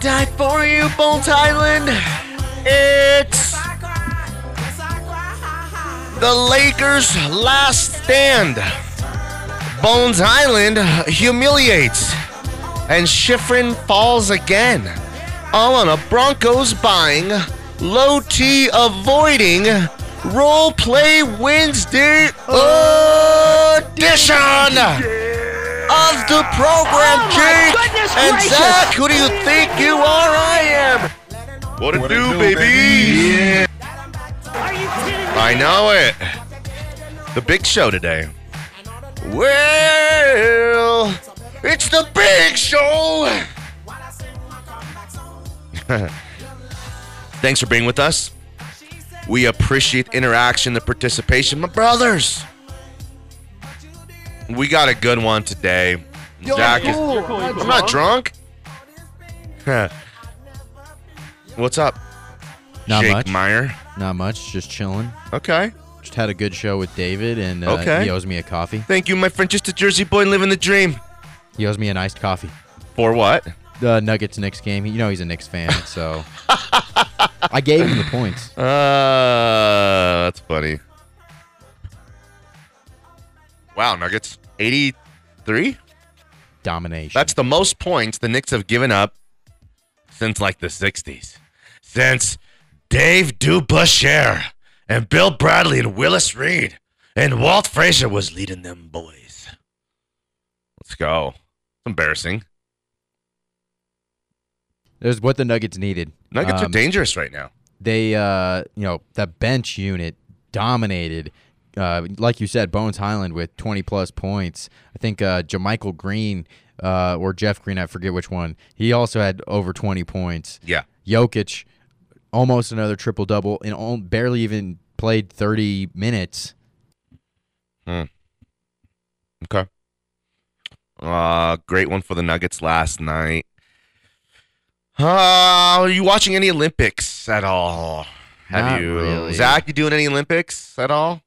died for you, Bones Hyland, it's I cried. Yes, I cried. the Lakers' last stand. Bones Hyland humiliates, and Shiffrin falls again. All on a Broncos buying, low T avoiding, role play Wednesday oh, edition of the program, Jake and Zach. Who do you think you are? I am. What it do, baby? I know it. The big show today. Well, it's the big show. Thanks for being with us. We appreciate interaction, the participation, my brothers. We got a good one today. Zach is, I'm not drunk. What's up, Not Jake much. Meyer? Not much. Just chilling. Okay. Just had a good show with David, and uh, Okay. he owes me a coffee. Thank you, my friend. Just a Jersey boy living the dream. He owes me an iced coffee. For what? The Nuggets Knicks game. You know he's a Knicks fan, so I gave him the points. Uh, that's funny. Wow, Nuggets. 83? Domination. That's the most points the Knicks have given up since like the 60s. Since Dave DeBusschere and Bill Bradley and Willis Reed and Walt Frazier was leading them boys. Let's go. It's embarrassing. There's what the Nuggets needed. Nuggets are Um, dangerous right now. They, uh, you know, that bench unit dominated. Uh, like you said, Bones Hyland with 20 plus points. I think uh, JaMychal Green uh, or Jeff Green, I forget which one. He also had over 20 points. Yeah. Jokic, almost another triple double, and all, barely even played 30 minutes. Okay. Uh, great one for the Nuggets last night. Uh, are you watching any Olympics at all? Have Not you, really. Zach? You doing any Olympics at all?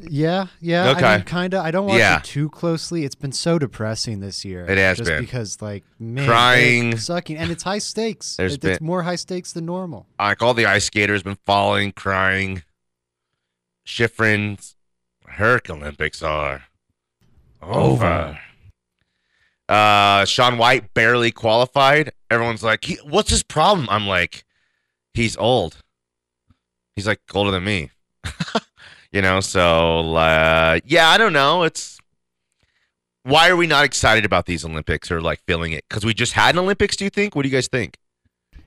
Yeah, yeah. Okay. I mean, kind of. I don't watch Yeah. it too closely. It's been so depressing this year. It has just been. because, like, man, Crying. sucking, and it's high stakes. There's It- it's been- more high stakes than normal. Like all the ice skaters been falling, crying. Shiffrin's Herc Olympics are over. Uh, Shaun White barely qualified. Everyone's like, he, "What's his problem?" I'm like, "He's old. He's like older than me." you know, so uh, yeah, I don't know. It's why are we not excited about these Olympics or like feeling it? Because we just had an Olympics. Do you think? What do you guys think?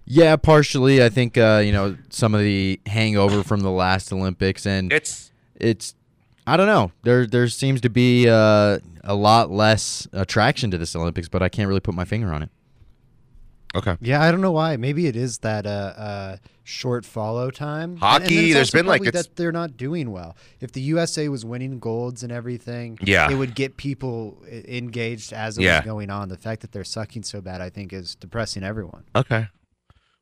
Yeah, partially. I think uh, you know some of the hangover from the last Olympics, and It's it's I don't know. There there seems to be uh, a lot less attraction to this Olympics, but I can't really put my finger on it. Okay. Yeah, I don't know why. Maybe it is that uh, uh, short follow time. And- and Hockey, then it's been, like, it's- that they're not doing well. If the USA was winning golds and everything, Yeah. it would get people engaged as it Yeah. was going on. The fact that they're sucking so bad, I think, is depressing everyone. Okay.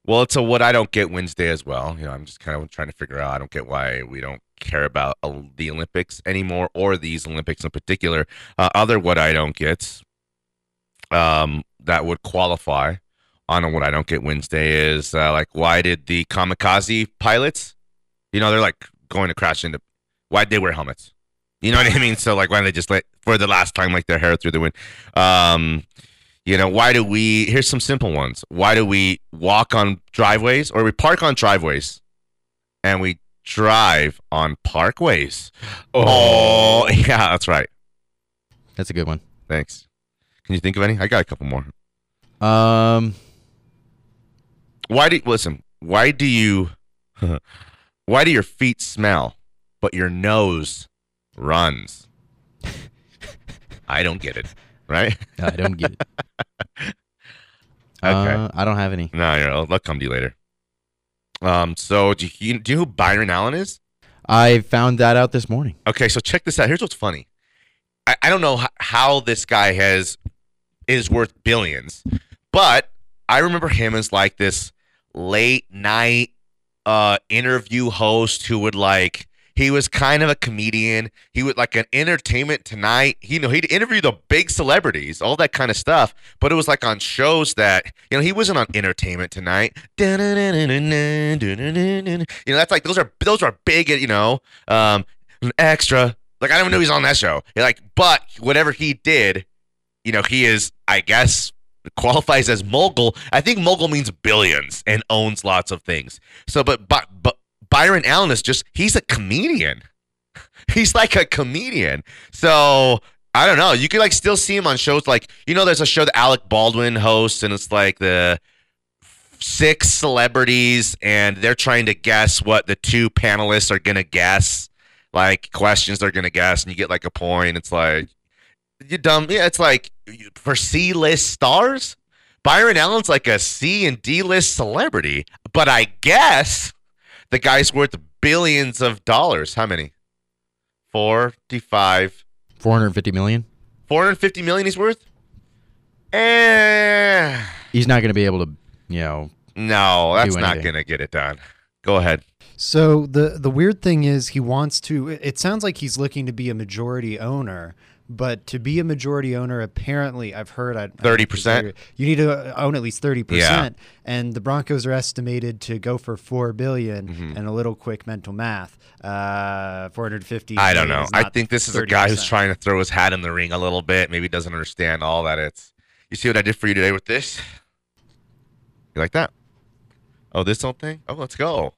Well, it's a what I don't get Wednesday as well. You know, I'm just kind of trying to figure out. I don't get why we don't care about uh, the Olympics anymore, or these Olympics in particular. Uh, other what I don't get, um, that would qualify on what I don't get Wednesday is uh, like, why did the kamikaze pilots, you know, they're like going to crash into, why would they wear helmets? You know what I mean? So like, why don't they just let for the last time like their hair through the wind? Um, you know, why do we? Here's some simple ones. Why do we walk on driveways or we park on driveways and we drive on parkways? Oh, yeah, that's right. That's a good one. Thanks. Can you think of any? I got a couple more. Um, Why do listen? Why do you? why do your feet smell, but your nose runs? I don't get it. right? I don't get it. Okay. Uh, I don't have any. no, you know, they'll come to you later. Um, so do you, do you know who Byron Allen is? I found that out this morning. Okay, so check this out. Here's what's funny. I, I don't know h- how this guy has is worth billions, but I remember him as like this late night uh interview host who would like he was kind of a comedian. He would like an entertainment tonight. He, you know, he'd interview the big celebrities, all that kind of stuff. But it was like on shows that you know he wasn't on Entertainment Tonight. You know, that's like those are those are big. You know, um, extra. Like I don't even know he's on that show. You're like, but whatever he did, you know, he is, I guess, qualifies as mogul. I think mogul means billions and owns lots of things. So, but but but Byron Allen is just he's a comedian. He's like a comedian. So I don't know. You could like still see him on shows like you know, there's a show that Alec Baldwin hosts, and it's like the six celebrities, and they're trying to guess what the two panelists are gonna guess, like questions they're gonna guess, and you get like a point. It's like you dumb. Yeah, it's like for C list stars. Byron Allen's like a C and D list celebrity, but I guess the guy's worth billions of dollars. How many? 45, 450 million. 450 million he's worth? Eh. He's not going to be able to, you know, No, that's not going to get it done. Go ahead. So the the weird thing is he wants to it sounds like he's looking to be a majority owner, but to be a majority owner apparently I've heard I 30%? You need to own at least 30%. Yeah. And the Broncos are estimated to go for 4 billion Mm-hmm. and a little quick mental math. Uh 450 I don't know. I think this is a guy who's trying to throw his hat in the ring a little bit. Maybe doesn't understand all that it's. You see what I did for you today with this? You like that? Oh, this whole thing? Oh, let's go.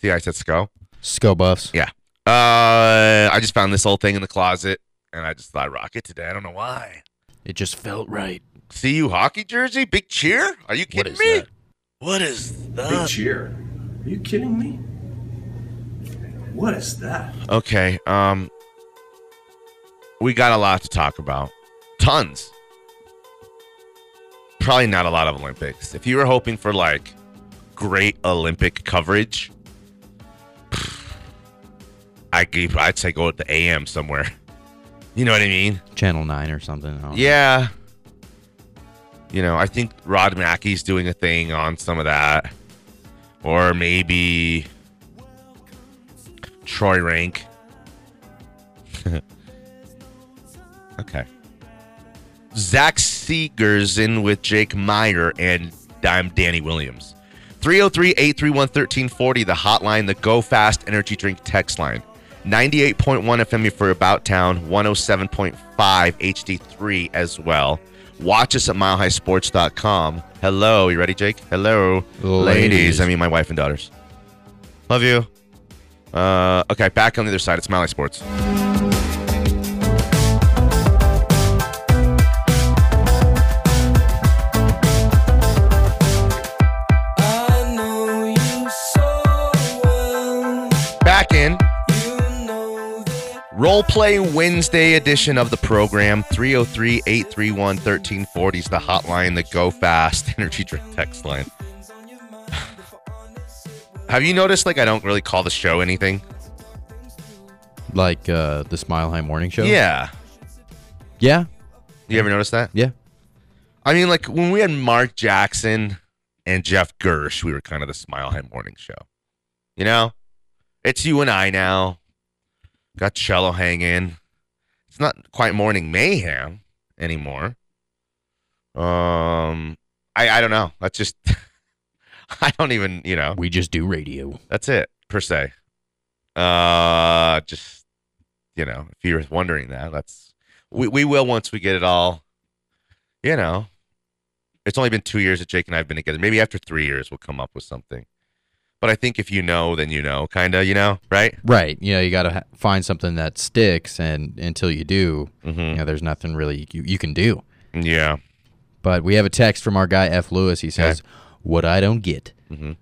See, I said let's go. Skull buffs. Yeah. Uh, I just found this whole thing in the closet, and I just thought rock it today. I don't know why. It just felt right. CU hockey jersey, big cheer. Are you kidding is me? that? What is that? Big cheer. Are you kidding me? What is that? Okay. Um, we got a lot to talk about. Tons. Probably not a lot of Olympics. If you were hoping for like great Olympic coverage, I gave, I'd say go with the AM somewhere. You know what I mean? Channel 9 or something. Don't know. Yeah. You know, I think Rod Mackey's doing a thing on some of that. Or maybe Troy Renck. okay. Zach Segars in with Jake Meyer and I'm Danny Williams. 303 831 1340, the hotline, the Go Fast Energy Drink text line. 98.1 FM for About Town, 107.5 HD3 as well. Watch us at milehighsports.com. Hello, you ready, Jake? Hello, Ladies. I mean, my wife and daughters. Love you. Uh, okay, back on the other side. It's Mile High Sports. Role Play Wednesday edition of the program 303 831 1340 is the hotline, the Go Fast Energy Drink text line. Have you noticed, like, I don't really call the show anything? Like uh, the Smile High Morning Show? Yeah. Yeah. You ever notice that? Yeah. I mean, like, when we had Mark Jackson and Jeff Gersh, we were kind of the Smile High Morning Show. You know? It's you and I now. Got cello hanging. It's not quite morning mayhem anymore. Um, I I don't know. That's just I don't even you know. We just do radio. That's it per se. Uh, just you know, if you're wondering that, that's we we will once we get it all. You know, it's only been two years that Jake and I've been together. Maybe after three years, we'll come up with something. But I think if you know, then you know, kind of, you know, right? Right. You know, you got to ha- find something that sticks, and until you do, Mm-hmm. you know, there's nothing really you, you can do. Yeah. But we have a text from our guy F. Lewis. He says, "What I don't get: Mhm.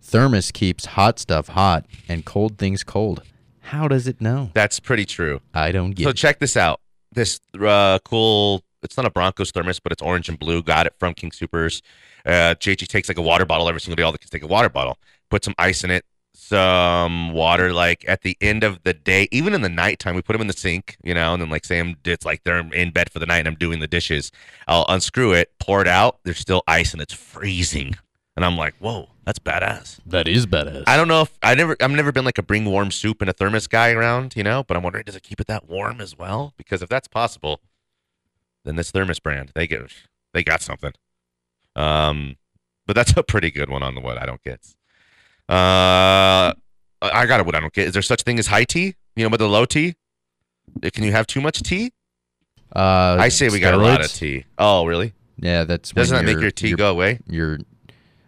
thermos keeps hot stuff hot and cold things cold. How does it know? That's pretty true. I don't get. So it. check this out. this uh, cool. It's not a Broncos thermos, but it's orange and blue. Got it from King Supers. Uh, JG takes like a water bottle every single day. All the kids take a water bottle. Put some ice in it, some water. Like at the end of the day, even in the nighttime, we put them in the sink, you know, and then like Sam, it's like they're in bed for the night and I'm doing the dishes. I'll unscrew it, pour it out. There's still ice and it's freezing, and I'm like, whoa, that's badass. That is badass. I don't know if I never I've never been like a bring warm soup in a thermos guy around, you know, but I'm wondering does it keep it that warm as well? Because if that's possible, then this thermos brand, they get they got something. Um but that's a pretty good one on the what I don't get. Uh I got it what I don't get. Is there such thing as high tea? You know, but the low tea? Uh, Can you have too much tea? Uh, I say we got a lot of tea. Oh, really? Yeah, that's Doesn't that make your tea go away? Your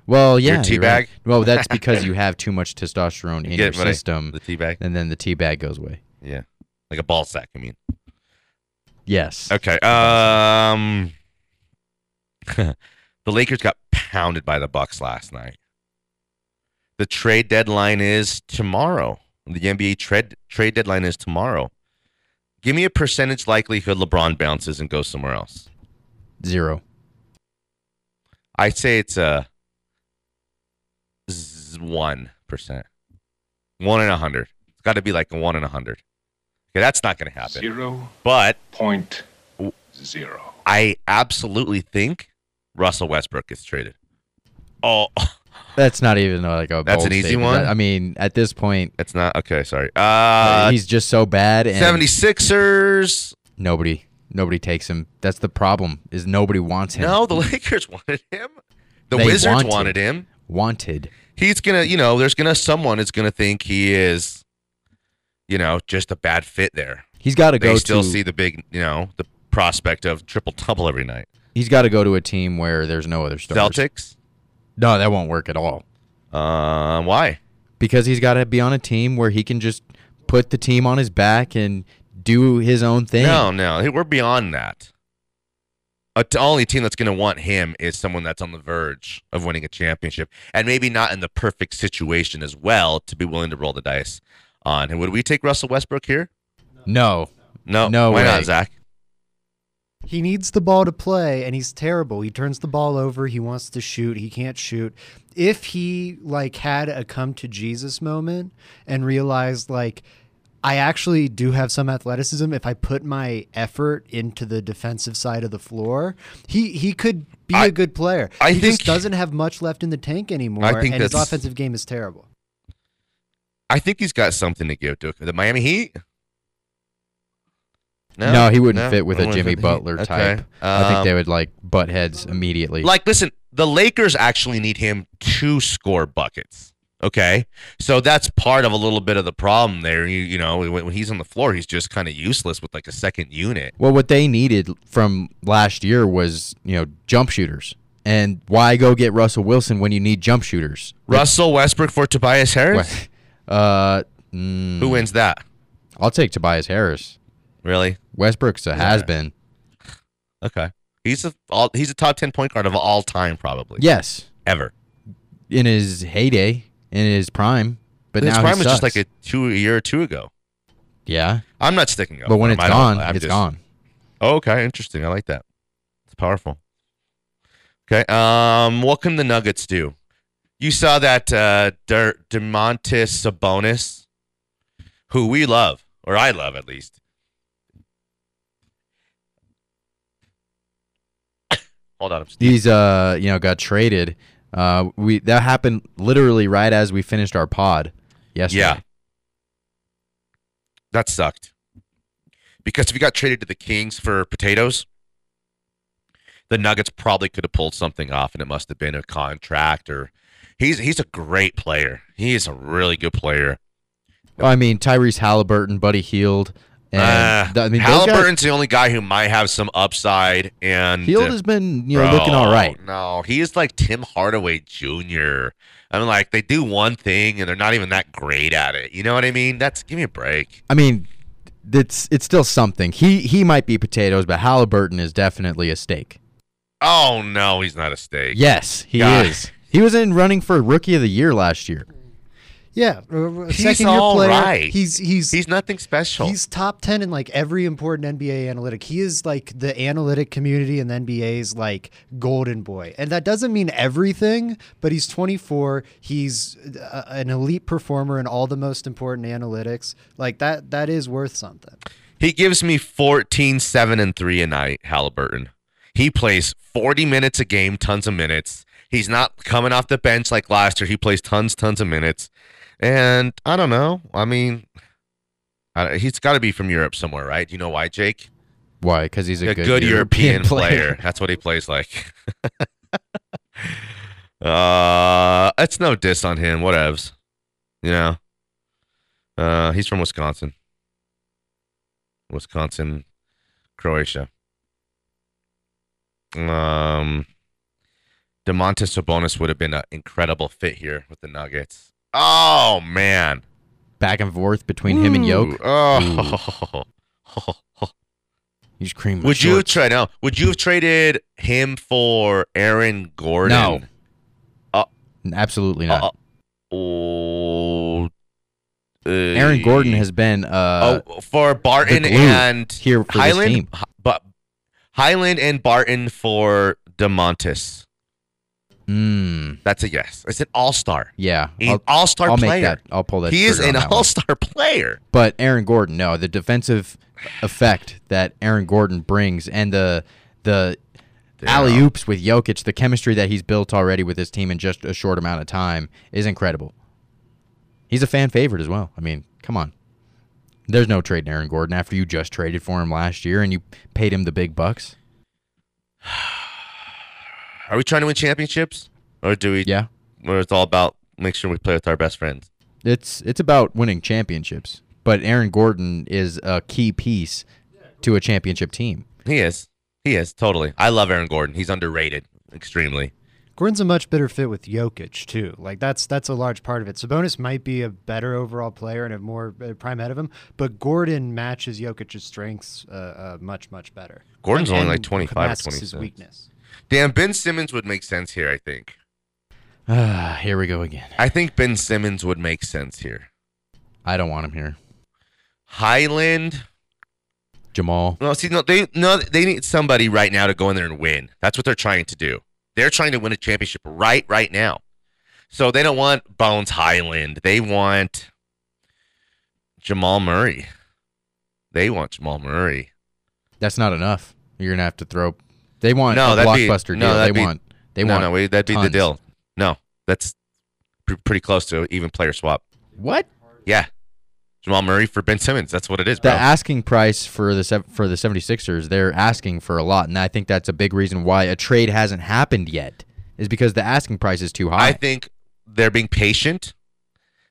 well, yeah, your tea you're right. bag? Well, that's because you have too much testosterone in You your what I- system, The tea bag? and then the tea bag goes away. Yeah. Like a ball sack, I mean. Yes. Okay. Um, the Lakers got pounded by the Bucks last night. The trade deadline is tomorrow. The NBA trade trade deadline is tomorrow. Give me a percentage likelihood LeBron bounces and goes somewhere else. Zero. I'd say it's a one percent, one in a hundred. It's got to be like a one in a hundred. Okay, that's not going to happen. Zero But point zero. I absolutely think Russell Westbrook gets traded. Oh, That's not even uh, like a. That's an easy statement. one? I mean, at this point, it's not okay. Sorry. Uh, he's just so bad, and 76ers. nobody, nobody takes him. That's the problem. Is nobody wants him. No, the Lakers wanted him. The They Wizards wanted. wanted him. wanted. He's gonna, you know, there's gonna someone is gonna think he is, you know, just a bad fit there. He's got to They go still to. see the big, you know, the prospect of triple double every night. he's got to go to a team where there's no other stars. Celtics. No, that won't work at all. Uh, why? because he's got to be on a team where he can just put the team on his back and do his own thing. No, no, we're beyond that. A t- only team that's going to want him is someone that's on the verge of winning a championship, and maybe not in the perfect situation as well to be willing to roll the dice on. And would we take Russell Westbrook here? No. No, No Why way. not, Zach? He needs the ball to play, and he's terrible. He turns the ball over. He wants to shoot. He can't shoot. If he like had a come to Jesus moment and realized like I actually do have some athleticism, if I put my effort into the defensive side of the floor, he he could be I- a good player. I he think- just doesn't have much left in the tank anymore, I think and his offensive game is terrible. I think he's got something to give to the Miami Heat. No, he wouldn't No? fit with a Wouldn't Jimmy fit the Heat. Butler Okay. type. I think Um, they would like butt heads immediately. Like, listen, the Lakers actually need him to score buckets. Okay, so that's part of a little bit of the problem there. You, you know, when, when he's on the floor, he's just kind of useless with like a second unit. well, what they needed from last year was you know jump shooters. And why go get Russell Wilson when you need jump shooters? Russell Westbrook for Tobias Harris. Uh, mm, Who wins that? I'll take Tobias Harris. Really? Westbrook's a has been. Okay. He's a all, he's a top ten point guard of all time, probably. Yes, Ever. in his heyday, in his prime, but His now prime he was just like a two a year or two ago. yeah. I'm not sticking up. But when it's him. I don't- gone, it's just- gone. Oh, okay, interesting. I like that. It's powerful. Okay. Um, what can the Nuggets do? You saw that uh, Der- Domantas Sabonis, who we love, or I love at least. Hold on, He's uh, you know, got traded. Uh, we that happened literally right as we finished our pod yesterday. Yeah. That sucked. Because if he got traded to the Kings for potatoes, the Nuggets probably could have pulled something off, and it must have been a contract or. He's he's a great player. He is a really good player. Well, I mean, Tyrese Halliburton, Buddy Hield, and Uh, th- I mean, those guys- Halliburton's the only guy who might have some upside, and uh, has been you know bro, looking all right. No, he is like Tim Hardaway Jr. I mean, like they do one thing and they're not even that great at it. You know what I mean? That's give me a break. I mean, it's it's still something. He he might be potatoes, but Halliburton is definitely a steak. Oh no, he's not a steak. Yes, he God. is. He was in running for rookie of the year last year. Yeah, He's second year player. right. He's he's He's nothing special. He's top 10 in like every important NBA analytic. He is like the analytic community and the NBA's like golden boy. And that doesn't mean everything, but he's 24. He's uh, an elite performer in all the most important analytics. Like that that is worth something. He gives me 14, 7, and 3 a night, Halliburton. He plays 40 minutes a game, tons of minutes. He's not coming off the bench like last year. He plays tons, tons of minutes. And I don't know. I mean, I, he's got to be from Europe somewhere, right? You know why, Jake? Why? Because he's a, a good, European, player. player. That's what he plays like. uh, it's no diss on him. Whatevs. You know. Uh, he's from Wisconsin. Wisconsin, Croatia. Um, Domantas Sabonis would have been an incredible fit here with the Nuggets. Oh man, Back and forth between him and Yoke. Oh. He's cream. Would you try now? Would you have traded him for Aaron Gordon? No. Absolutely not. Uh, oh, uh, Aaron Gordon has been uh, oh for Barton and here Hyland. But Hyland and Barton for Domantas. Mm, That's a yes. It's an all star. yeah. An all star player. that. I'll pull that. he is an on that one. all star player. But Aaron Gordon, no, the defensive effect that Aaron Gordon brings and the the alley oops with Jokic, the chemistry that he's built already with his team in just a short amount of time is incredible. He's a fan favorite as well. I mean, come on. There's no trade in Aaron Gordon after you just traded for him last year and you paid him the big bucks. Are we trying to win championships, or do we? Yeah. Or it's all about make sure we play with our best friends. It's it's about winning championships. But Aaron Gordon is a key piece to a championship team. He is. He is totally. I love Aaron Gordon. He's underrated extremely. Gordon's a much better fit with Jokic too. Like that's that's a large part of it. Sabonis might be a better overall player and have more prime ahead of him, but Gordon matches Jokic's strengths uh, uh, much much better. Gordon's only like 25 or masks his 26. weakness. Damn, Ben Simmons would make sense here. I think. Ah, here we go again. I think Ben Simmons would make sense here. I don't want him here. Hyland. Jamal. No, see, no, they no, they need somebody right now to go in there and win. That's what they're trying to do. They're trying to win a championship right, right now. So they don't want Bones Hyland. They want Jamal Murray. They want Jamal Murray. That's not enough. You're gonna have to throw. They want No, a that'd be- blockbuster no, they be- want. They no, want. no, wait, that'd be the deal. No, that's pr- pretty close to even player swap. What? Yeah, Jamal Murray for Ben Simmons. That's what it is, The bro. asking price for the for the 76ers, they're asking for a lot, and I think that's a big reason why a trade hasn't happened yet. Is because the asking price is too high. I think they're being patient.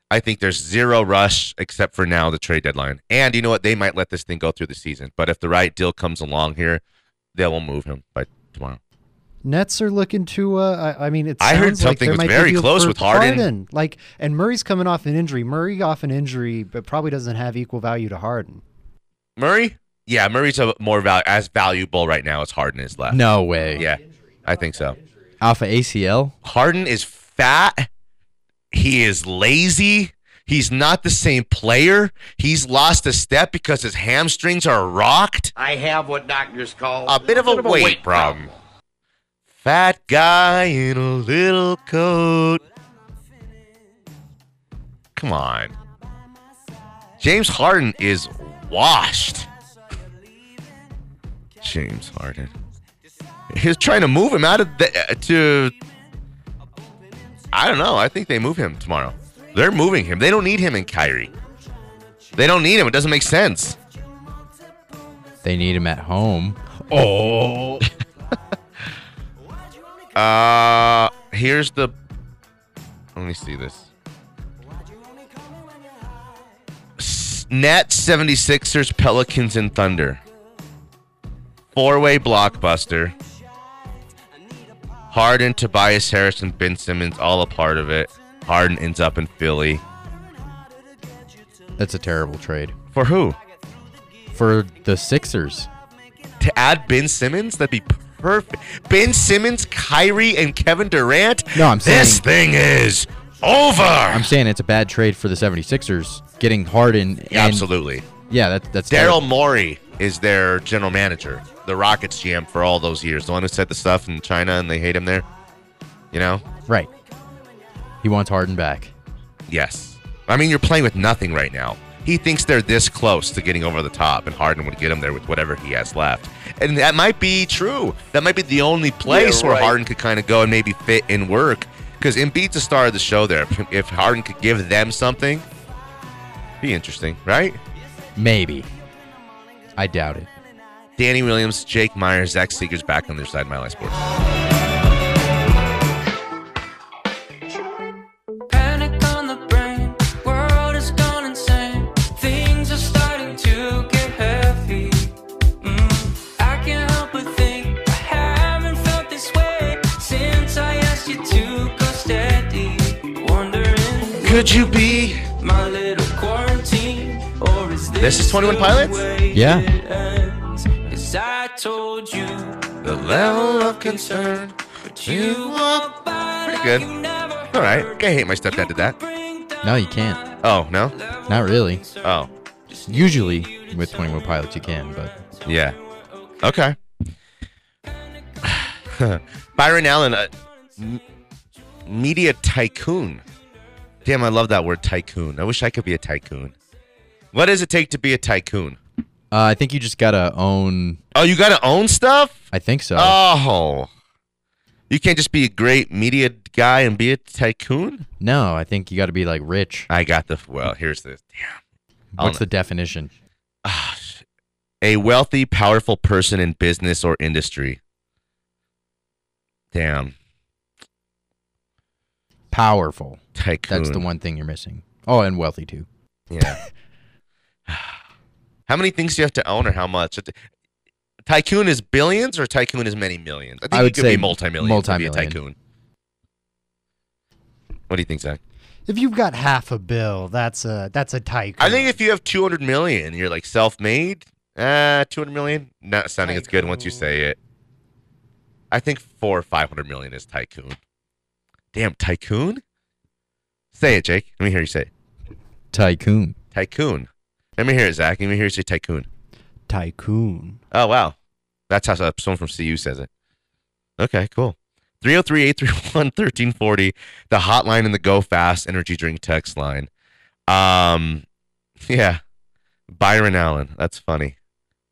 I think there's zero rush except for now the trade deadline. And you know what? They might let this thing go through the season. But if the right deal comes along here, they will move him by tomorrow. Nets are looking to. Uh, I, I mean, it. I heard sounds like something was might be a very close for with Harden. Like, and Murray's coming off an injury. Murray off an injury, but probably doesn't have equal value to Harden. Murray? Yeah, Murray's a more val- as valuable right now as Harden is left. no way. Yeah, I think so. Alpha ACL. Harden is fat. He is lazy. He's not the same player. He's lost a step because his hamstrings are rocked. I have what doctors call a bit of a, weight, problem. Fat guy in a little coat. Come on. James Harden is washed. James Harden. He's trying to move him out of the uh, to. I don't know. I think they move him tomorrow. They're moving him. They don't need him in Kyrie. They don't need him. It doesn't make sense. They need him at home. Oh. Uh, here's the. Let me see this. Nets, 76ers, Pelicans, and Thunder. Four way blockbuster. Harden, Tobias Harris, and Ben Simmons, all a part of it. Harden ends up in Philly. That's a terrible trade For who? for the Sixers. To add Ben Simmons? That'd be perfect. Ben Simmons, Kyrie, and Kevin Durant? No, I'm saying. This thing is over. I'm saying it's a bad trade for the 76ers getting Harden. And, Absolutely. Yeah, that, that's Daryl. Morey is their general manager, the Rockets GM for all those years. The one who said the stuff in China and they hate him there. You know? Right. He wants Harden back. Yes. I mean, you're playing with nothing right now. He thinks they're this close to getting over the top, and Harden would get him there with whatever he has left. And that might be true. That might be the only place where right. Harden could kind of go and maybe fit and work. Because Embiid's the star of the show there. If Harden could give them something, be interesting, right? Maybe. I doubt it. Danny Williams, Jake Myers, Zach Segars back on their side, Mile High Sports. Could you be? my little quarantine, or is this, This is 21 Pilots? Yeah. it ends? 'Cause I told you The level of concern. but you walk by Pretty like good. you All right. heard. Can't hate my stepdad did that. No, you can't. Oh, no? Not really. Oh, Usually with 21 Pilots you can, but yeah. Okay. Byron Allen, uh, m- media tycoon. Damn, I love that word tycoon. I wish I could be a tycoon. What does it take to be a tycoon? uh, I think you just gotta own. Oh, you got to own stuff? I think so. Oh. You can't just be a great media guy and be a tycoon? no, I think you got to be like rich. I got the. Well, here's this. Damn. What's the definition? A wealthy, powerful person in business or industry. Damn. Powerful. Tycoon. That's the one thing you're missing. Oh, and wealthy too. Yeah. how many things do you have to own or how much? Tycoon is billions or tycoon is many millions? I think I you would could say be multi-million to be a multi-million. tycoon. What do you think, Zach? If you've got half a bill, that's a that's a tycoon. I think if you have 200 million, you're like self-made. Uh, 200 million? Not sounding as good once you say it. I think four or 500 million is tycoon. Damn, tycoon? Say it, Jake. Let me hear you say it. Tycoon. Tycoon. Let me hear it, Zach. Let me hear you say tycoon. tycoon. Oh, wow. That's how someone from CU says it. Okay, cool. 303 831 1340, the hotline and the Go Fast energy drink text line. Um, yeah. Byron Allen. That's funny.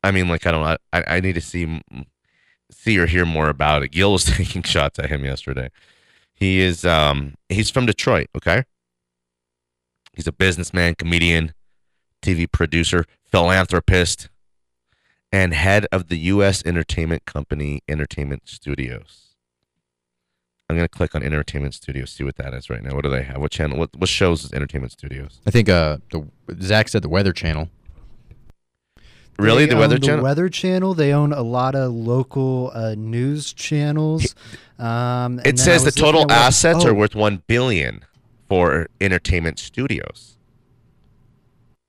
I mean, like, I don't. I, I need to see see or hear more about it. Gil was taking shots at him yesterday. He is, um, he's from Detroit, okay? He's a businessman, comedian, TV producer, philanthropist and head of the U.S. entertainment company Entertainment Studios. I'm gonna click on Entertainment Studios, see what that is right now. What do they have? What channel? What what shows is Entertainment Studios? I think uh, the Zach said the Weather Channel. Really, They the Weather Channel? The Weather Channel. They own a lot of local uh, news channels. Um, it says the total what- assets oh, are worth one billion for Entertainment Studios,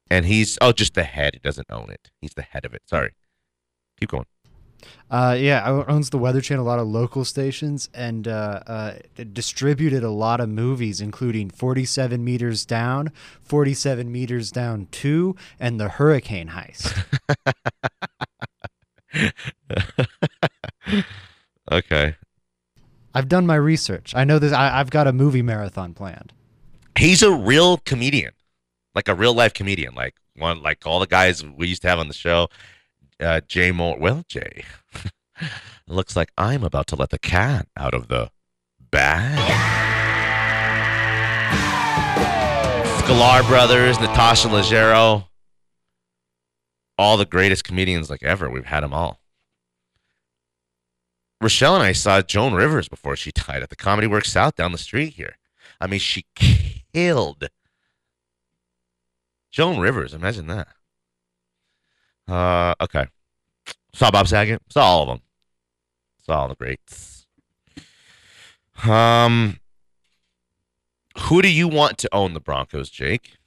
and he's oh just the head. He doesn't own it. He's the head of it. Sorry. Keep going. Uh, yeah, owns the Weather Channel, a lot of local stations, and uh, uh, distributed a lot of movies, including 47 Meters Down, 47 Meters Down 2, and The Hurricane Heist. Okay. I've done my research. I know this. I, I've got a movie marathon planned. he's a real comedian, like a real life comedian, like one like all the guys we used to have on the show. Uh, Jay Mohr. Well, Jay, looks like I'm about to let the cat out of the bag. Sklar brothers, Natasha Leggero, all the greatest comedians like ever. We've had them all. Rochelle and I saw Joan Rivers before she died at the Comedy Works South down the street here. I mean, she killed Joan Rivers. Imagine that. Uh, okay. Saw Bob Saget. Saw all of them. Saw all the greats. Um, who do you want to own the Broncos, Jake?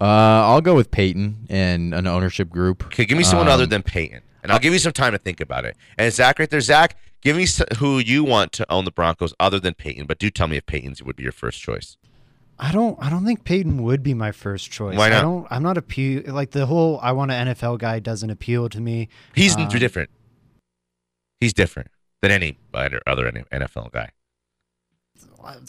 Uh, I'll go with Peyton and an ownership group. Okay, give me someone Um, other than Peyton, and I'll give you some time to think about it. And Zach, right there, Zach, Give me who you want to own the Broncos other than Peyton, but do tell me if Peyton's would be your first choice. I don't. I don't think Peyton would be my first choice. Why I not? don't. I'm not appeal. Like the whole I want an NFL guy doesn't appeal to me. He's Um, different. He's different than any other other NFL guy.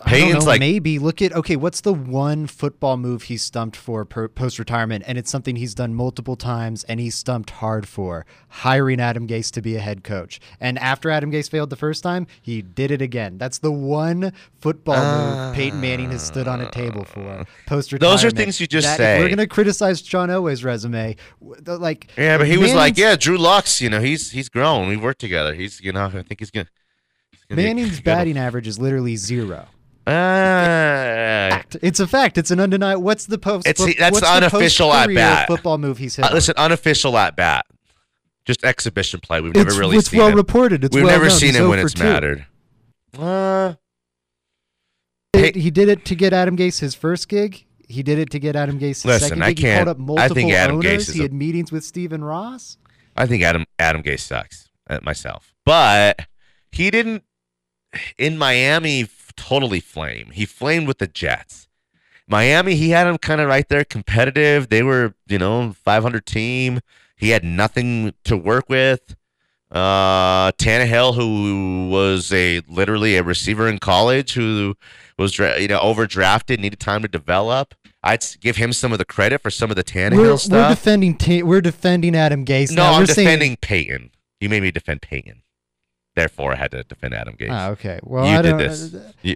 Know, like- maybe look at okay. What's the one football move he's stumped for post retirement, and it's something he's done multiple times, and he's stumped hard for hiring Adam Gase to be a head coach. And after Adam Gase failed the first time, he did it again. That's the one football move Peyton Manning has stood on a table for uh, post retirement. Those are things you just say. We're gonna criticize John Elway's resume. Like Yeah, but he was like, yeah, Drew Locks. You know, he's he's grown. We worked together. He's you know, I think he's gonna. he's gonna be a Manning's batting average is literally zero. Uh. It's a fact. It's an undeniable. What's the post? It's- that's what's the unofficial at-bat. Football move he's hit. uh, listen, unofficial at bat, just exhibition play. We've never it's, really it's seen well him. reported. It's We've well never known. seen He's him when it's 2. mattered. Uh, He- He did it to get Adam Gase his first gig. He did it to get Adam Gase his Listen, second I gig. he can't- called up I think Adam Gase owners. is He a- had meetings with Stephen Ross. I think Adam Adam Gase sucks uh, myself, but he didn't in Miami totally flame. He flamed with the Jets. Miami, he had him kind of right there, competitive. They were, you know, 500 team. He had nothing to work with. Uh, Tannehill, who was a literally a receiver in college, who was you know overdrafted, needed time to develop. I'd give him some of the credit for some of the Tannehill We're, we're defending. Ta- we're defending Adam Gase. No, now. I'm we're saying- defending Peyton. You made me defend Peyton. Therefore, I had to defend Adam Gase. Ah, okay. Well, you I did don't, this. uh, You,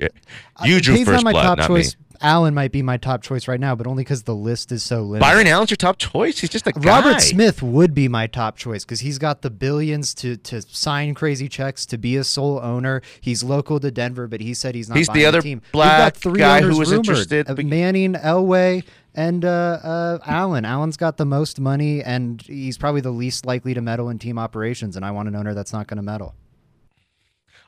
uh, you drew Payne's first not my blood, top not choice. me. Allen might be my top choice right now, but only because the list is so limited. Byron Allen's your top choice. He's just a guy. Robert Smith would be my top choice because he's got the billions to to sign crazy checks to be a sole owner. He's local to Denver, but he said he's not. He's the other team. Black got three guy who was rumored, interested, uh, Manning, Elway, and uh, uh, Allen. Allen's got the most money, and he's probably the least likely to meddle in team operations. And I want an owner that's not going to meddle.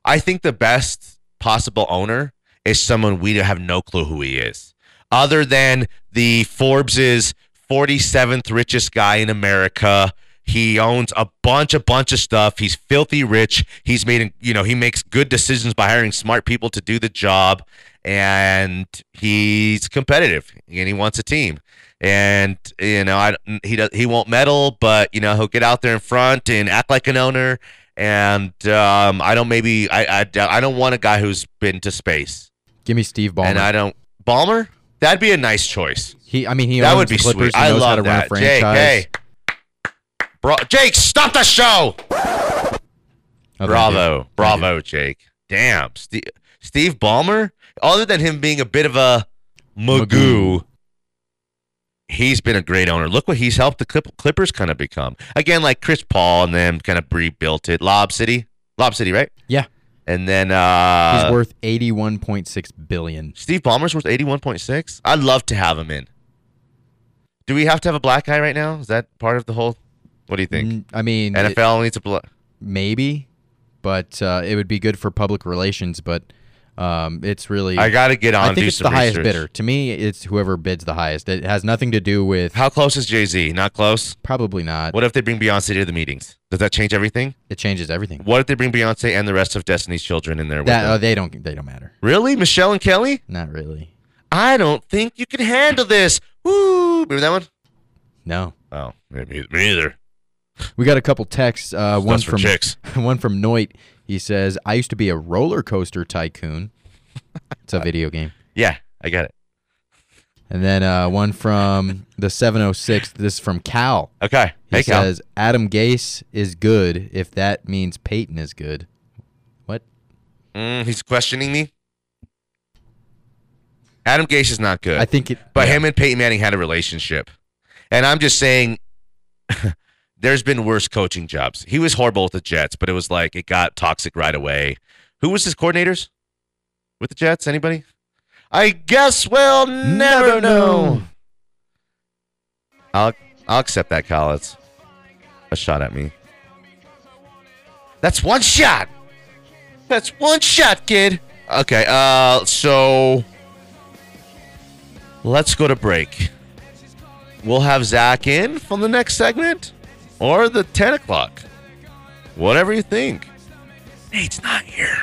I think the best possible owner is someone we have no clue who he is, other than the Forbes's 47th richest guy in America. He owns a bunch, a bunch of stuff. He's filthy rich. He's made, you know, he makes good decisions by hiring smart people to do the job, and he's competitive and he wants a team. And you know, I he does he won't meddle, but you know he'll get out there in front and act like an owner. And um, I don't maybe I, I I don't want a guy who's been to space, Give me Steve Ballmer. and I don't Ballmer. That'd be a nice choice. he, I mean, he that would be Clippers. sweet. I love that. Jake, hey, bro, Jake, stop the show. Oh. Bravo, bravo. Jake. Damn, Steve, Steve Ballmer. Other than him being a bit of a magoo, Magoo. He's been a great owner. Look what he's helped the Clip- Clippers kind of become. Again, like Chris Paul and them kind of rebuilt it. Lob City, Lob City, right? Yeah, And then uh, he's worth eighty-one point six billion. Steve Ballmer's worth eighty-one point six. I'd love to have him in. Do we have to have a black guy right now? Is that part of the whole? What do you think? I mean, it- NFL needs a black. maybe, but uh, it would be good for public relations. But um, it's really I got to get on. I think it's the highest research. bidder. To me, it's whoever bids the highest. It has nothing to do with How close is Jay Z? Not close. probably not. What if they bring Beyonce to the meetings? Does that change everything? It changes everything. What if they bring Beyonce and the rest of Destiny's Children in there? That oh, they don't they don't matter. really, Michelle and Kelly? Not really. I don't think you can handle this. Woo! Remember that one? No. Oh, me, me either. We got a couple texts. Uh, one from chicks. one from Noit. He says, "I used to be a roller coaster tycoon." It's a video game. Yeah, I got it. And then uh, one from the 706. This is from Cal. Okay. He hey, Cal. says, "Adam Gase is good if that means Peyton is good." What? Mm, he's questioning me. Adam Gase is not good. I think it. But yeah. him and Peyton Manning had a relationship. And I'm just saying there's been worse coaching jobs. He was horrible with the Jets, but it was like it got toxic right away. Who was his coordinators with the Jets? Anybody? I guess we'll never, Never know. know. I'll I'll accept that. It's a shot at me. That's one shot. That's one shot, kid. Okay, uh so let's go to break. We'll have Zach in from the next segment or the 10 o'clock. Whatever you think. Nate's not here.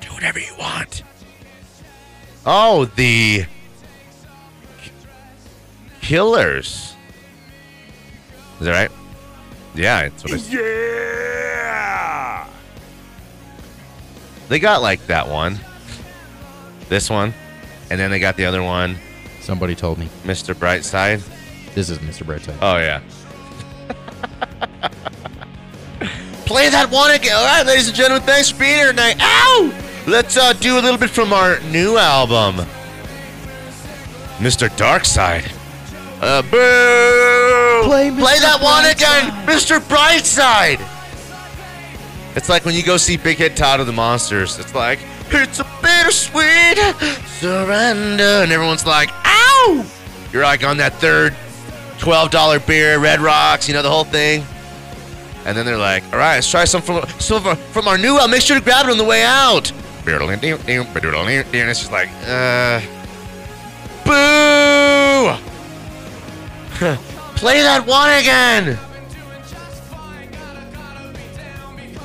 Do whatever you want. Oh, the Killers. Is that right? Yeah, it's what I Yeah. They got like that one, this one, and then they got the other one, Somebody told me Mr. Brightside. this is Mr. Brightside. Oh yeah. Play that one again. All right, ladies and gentlemen, thanks for being here tonight. Ow! Let's uh, do a little bit from our new album, Mr. Darkside. Uh, boo! Play Mr. that one again, Mr. Brightside. It's like when you go see Big Head Todd and the Monsters. It's like it's a bittersweet surrender, and everyone's like, "Ow!" You're like on that third twelve dollar beer, Red Rocks, you know the whole thing. And then they're like, "All right, let's try some from some from, from our new album. Make sure to grab it on the way out." And it's just like, uh, boo! Play that one again.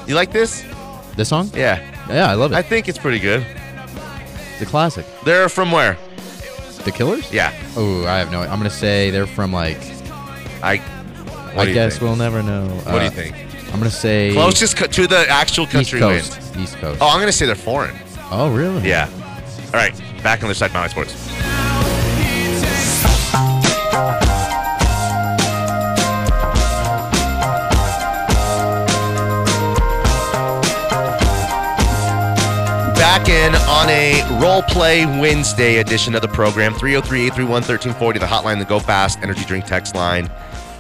You like this? This song? Yeah, Yeah, I love it. I think it's pretty good. it's a classic. They're from where? The Killers? Yeah, Oh, I have no. I'm gonna say they're from like. I. What I guess think? we'll never know. What do you Uh, think? I'm gonna say Closest co- to the actual East country Coast. wins. East Coast. Oh, I'm gonna say they're foreign. Oh, really? Yeah. All right, back on the side, Mountain Sports. Back in on a role play Wednesday edition of the program 303 831 1340, the hotline, the Go Fast Energy Drink text line.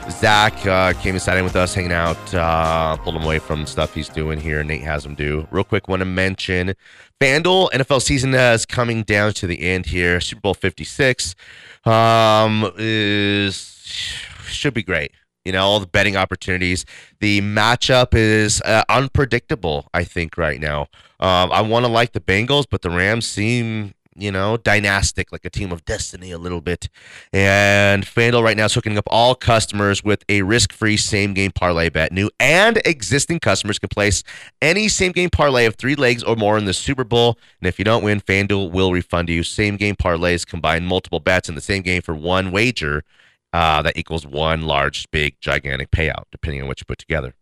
Zach uh, came and sat in with us, hanging out, uh, pulled him away from stuff he's doing here. Nate has him do. Real quick, want to mention FanDuel NFL season is coming down to the end here. Super Bowl 56 um, is should be great. You know, all the betting opportunities. The matchup is uh, unpredictable, I think, right now. Um, I want to like the Bengals, but the Rams seem, you know, dynastic, like a team of destiny a little bit. And FanDuel right now is hooking up all customers with a risk-free same-game parlay bet. New and existing customers can place any same-game parlay of three legs or more in the Super Bowl. And if you don't win, FanDuel will refund you. Same-game parlays combine multiple bets in the same game for one wager. Uh, that equals one large, big, gigantic payout, depending on what you put together.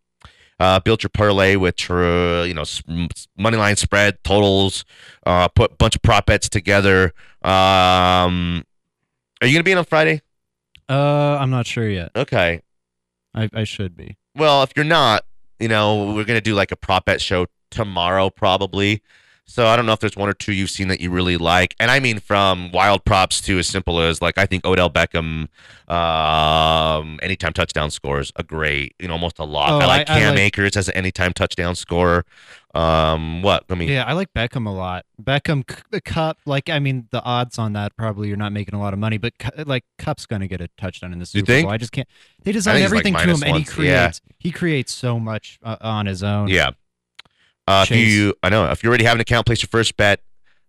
Uh, build your parlay with uh, you know money line spread totals. Uh, put a bunch of prop bets together. Um, are you gonna be in on Friday? Uh, I'm not sure yet. Okay. I, I should be. Well, if you're not, you know, we're gonna do like a prop bet show tomorrow probably. So I don't know if there's one or two you've seen that you really like, and I mean from wild props to as simple as like I think Odell Beckham, um, anytime touchdown scores a great, you know, almost a lot. Oh, I like I- I Cam like- Akers as an anytime touchdown scorer. Um, what? I mean, Yeah, I like Beckham a lot. Beckham the Kupp, like I mean, the odds on that probably you're not making a lot of money, but like Kupp's gonna get a touchdown in the Super think? Bowl. I just can't. They design he's, like, everything to him, and he ones. Yeah. creates. He creates so much uh, on his own. Yeah. Uh, if you, I know, if you already have an account, place your first bet,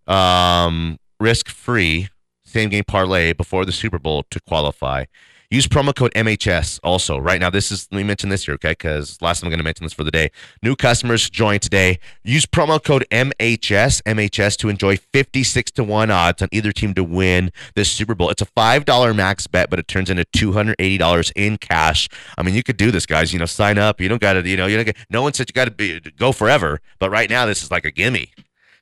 um, risk free, same game parlay before the Super Bowl to qualify. Use promo code MHS also. Right now, this is, let me mention this here, okay? Because last time I'm going to mention this for the day. New customers join today. Use promo code MHS, MHS to enjoy 56 to 1 odds on either team to win this Super Bowl. It's a $5 max bet, but it turns into $280 in cash. I mean, you could do this, guys. You know, sign up. You don't got to, you know, you don't get, no one said you got to be go forever, but right now this is like a gimme.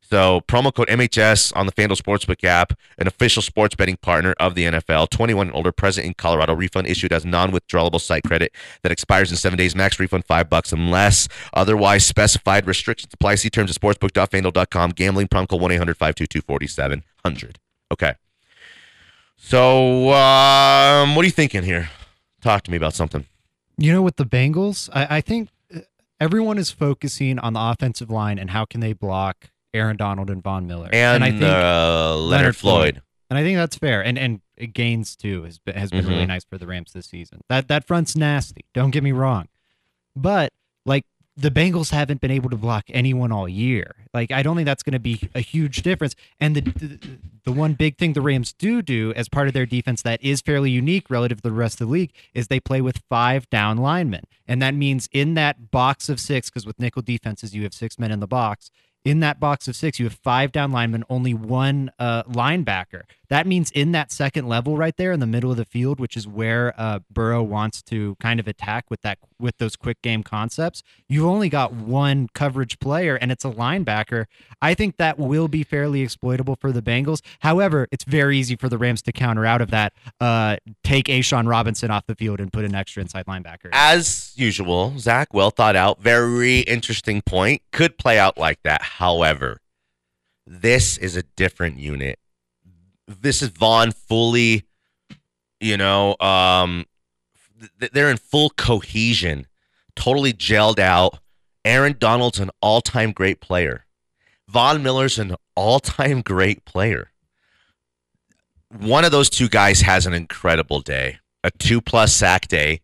So promo code MHS on the FanDuel Sportsbook app, an official sports betting partner of the NFL. 21 and older, present in Colorado. Refund issued as non-withdrawable site credit that expires in seven days. Max refund five bucks unless otherwise specified. Restrictions apply. See terms at sportsbook.fanduel.com. Gambling promo code 1-800-522-4700. Okay. So um, what are you thinking here? Talk to me about something. You know, with the Bengals, I, I think uh, everyone is focusing on the offensive line and how can they block Aaron Donald and Von Miller. And, I think uh, Leonard, Floyd. And I think that's fair. And and Gaines too has been, has been really Mhm. nice for the Rams this season. That that front's nasty. Don't get me wrong, but like the Bengals haven't been able to block anyone all year. Like I don't think that's going to be a huge difference. And the, the the one big thing the Rams do do as part of their defense that is fairly unique relative to the rest of the league is they play with five down linemen, and that means in that box of six, because with nickel defenses you have six men in the box. In that box of six, you have five down linemen, only one uh, linebacker. That means in that second level right there in the middle of the field, which is where uh, Burrow wants to kind of attack with that with those quick game concepts, you've only got one coverage player, and it's a linebacker. I think that will be fairly exploitable for the Bengals. However, it's very easy for the Rams to counter out of that. Uh, take A'Shawn Robinson off the field and put an extra inside linebacker. As usual, Zach, well thought out, very interesting point. Could play out like that. However, this is a different unit. This is Von fully, you know, um, th- they're in full cohesion, totally gelled out. Aaron Donald's an all-time great player. Von Miller's an all-time great player. One of those two guys has an incredible day, a two-plus sack day.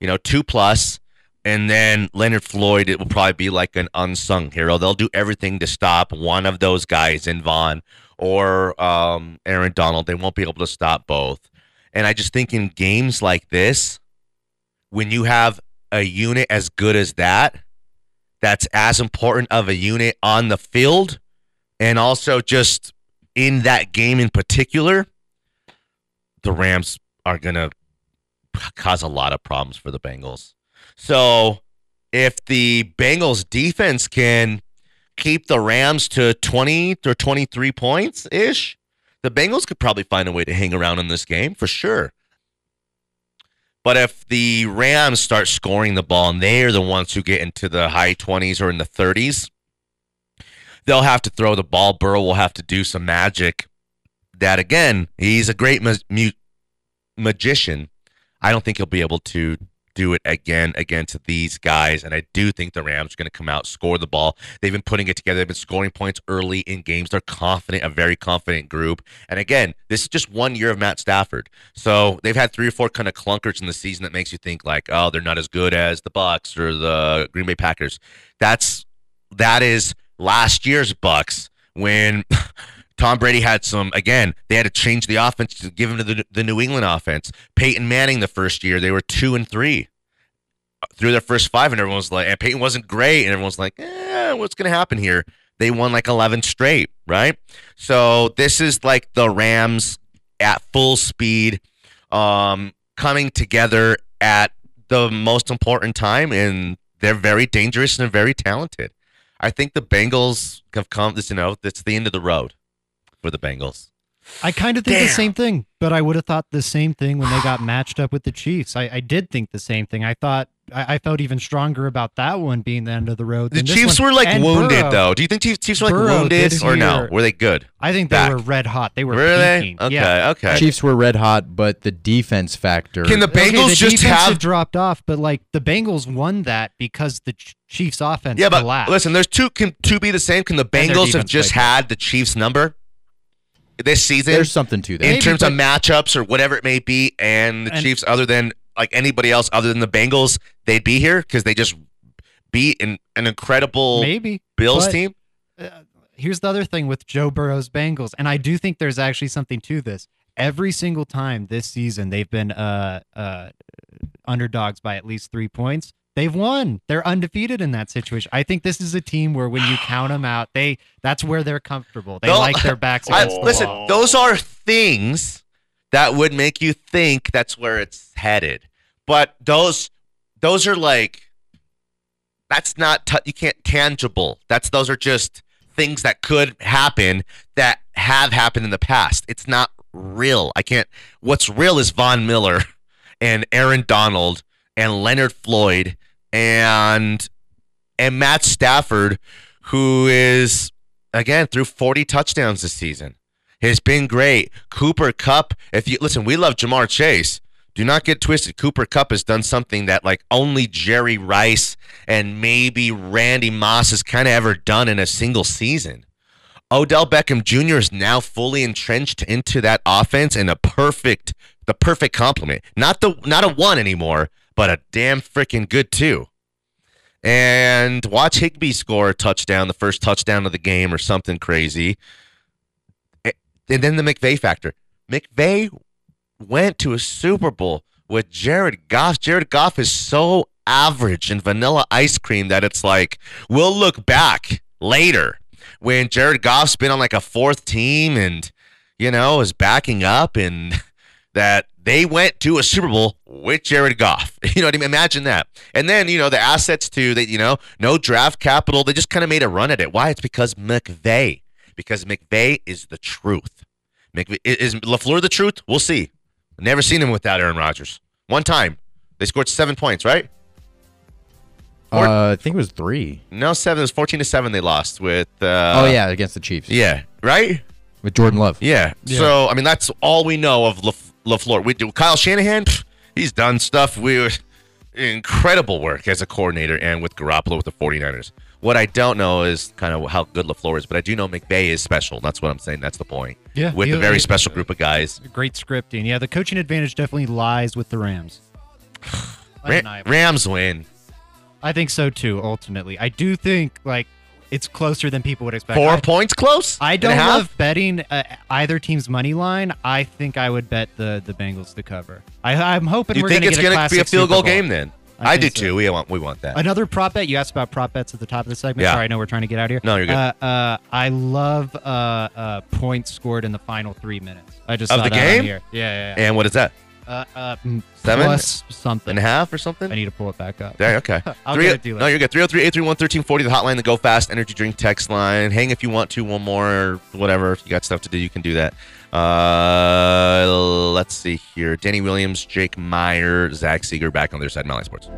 You know, two plus, and then Leonard Floyd. It will probably be like an unsung hero. They'll do everything to stop one of those guys in Von or um, Aaron Donald. They won't be able to stop both. And I just think in games like this, when you have a unit as good as that, that's as important of a unit on the field and also just in that game in particular, the Rams are going to cause a lot of problems for the Bengals. So if the Bengals defense can keep the Rams to 20 or 23 points ish, the Bengals could probably find a way to hang around in this game for sure. But if the Rams start scoring the ball and they're the ones who get into the high 20s or in the 30s, they'll have to throw the ball. Burrow will have to do some magic. That again, he's a great ma- mu- magician. I don't think he'll be able to do it again against these guys. And I do think the Rams are going to come out, score the ball. They've been putting it together. They've been scoring points early in games. They're confident, a very confident group. And again, this is just one year of Matt Stafford. So they've had three or four kind of clunkers in the season that makes you think like, oh, they're not as good as the Bucks or the Green Bay Packers. That's that is last year's Bucks when Tom Brady had some, again, they had to change the offense to give him to the, the New England offense. Peyton Manning, the first year, they were two and three through their first five, and everyone was like, and Peyton wasn't great, and everyone's like, eh, what's going to happen here? They won like 11 straight, right? So this is like the Rams at full speed, um, coming together at the most important time, and they're very dangerous and they're very talented. I think the Bengals have come. This, you know, that's the end of the road for the Bengals. I kind of think the same thing, but I would have thought the same thing when they got matched up with the Chiefs. I, I did think the same thing. I thought I, I felt even stronger about that one being the end of the road. The than this Chiefs one. were like And wounded, Burrow, though. Do you think Chiefs, Chiefs were like Burrow wounded or no? Were they good? I think they Back. were red hot. They were Were they? peaking. Okay, Yeah. okay. Chiefs were red hot, but the defense factor. Can the Okay, Bengals the just have dropped off, but like the Bengals won that because the Chiefs' offense Yeah, but collapsed. listen, there's two can two be the same. Can the Bengals have just played had the Chiefs number this season There's something to that. in Maybe, terms of matchups or whatever it may be, and the And- Chiefs, other than like anybody else other than the Bengals, they'd be here because they just beat an, an incredible maybe Bills but- team. uh, here's the other thing with Joe Burrow's Bengals, and I do think there's actually something to this. Every single time this season, they've been uh, uh, underdogs by at least three points. They've won. They're undefeated in that situation. I think this is a team where when you count them out, they that's where they're comfortable. They No, like their backs I- against the listen, wall. those are things that would make you think that's where it's headed. But those those are like that's not t- you can't tangible. That's those are just things that could happen that have happened in the past. It's not real. I can't what's real is Von Miller and Aaron Donald and Leonard Floyd and and Matt Stafford who is again threw 40 touchdowns this season. Has been great. Cooper Kupp, if you listen, we love Ja'Marr Chase. Do not get twisted. Cooper Kupp has done something that like only Jerry Rice and maybe Randy Moss has kind of ever done in a single season. Odell Beckham Jr. is now fully entrenched into that offense and a perfect the perfect complement. Not the not a one anymore, but a damn freaking good two. and watch Higbee score a touchdown, the first touchdown of the game, or something crazy. And then the McVay factor. McVay went to a Super Bowl with Jared Goff. Jared Goff is so average and vanilla ice cream that it's like we'll look back later when Jared Goff's been on like a fourth team and you know is backing up and that they went to a Super Bowl with Jared Goff. You know what I mean? Imagine that. And then, you know, the assets too, that, you know, no draft capital. They just kind of made a run at it. Why? It's because McVay. Because McVay is the truth. McVay, is LaFleur the truth? We'll see. Never seen him without Aaron Rodgers. One time. They scored seven points, right? Or- Uh, I think it was three. No, seven. It was 14 to 7 they lost with. Uh, oh yeah, against the Chiefs. Yeah, right? with Jordan Love. Yeah. So I mean, that's all we know of Laf- LaFleur. We do Kyle Shanahan. pff, He's done stuff. We were incredible work as a coordinator and with Garoppolo with the 49ers. What I don't know is kind of how good LaFleur is, but I do know McVay is special. That's what I'm saying. That's the point. Yeah, With he- a very he- special group of guys. Great scripting. Yeah, the coaching advantage definitely lies with the Rams. Ra- Undeniable. Rams win. I think so too. Ultimately, I do think like it's closer than people would expect. Four I, points close. I don't love betting uh, either team's money line. I think I would bet the the Bengals to cover. I, I'm hoping You we're think gonna it's going to be a field goal game then? I I, do so. too. We want we want that. Another prop bet. You asked about prop bets at the top of the segment. Yeah. Sorry, I know we're trying to get out of here. No, you're good. Uh, uh, I love uh, uh, points scored in the final three minutes. I just Of the game? here. Yeah, yeah. yeah. And what is that? Uh, uh, mm, Seven? plus something. And a half or something? I need to pull it back up. There, okay. I'll Three- give it to No, you're good. 303 831 1340, the hotline, the Go Fast Energy Drink text line. Hang if you want to, one more, or whatever. If you got stuff to do, you can do that. Uh, let's see here. Danny Williams, Jake Meyer, Zach Segars back on their side, Mile High Sports.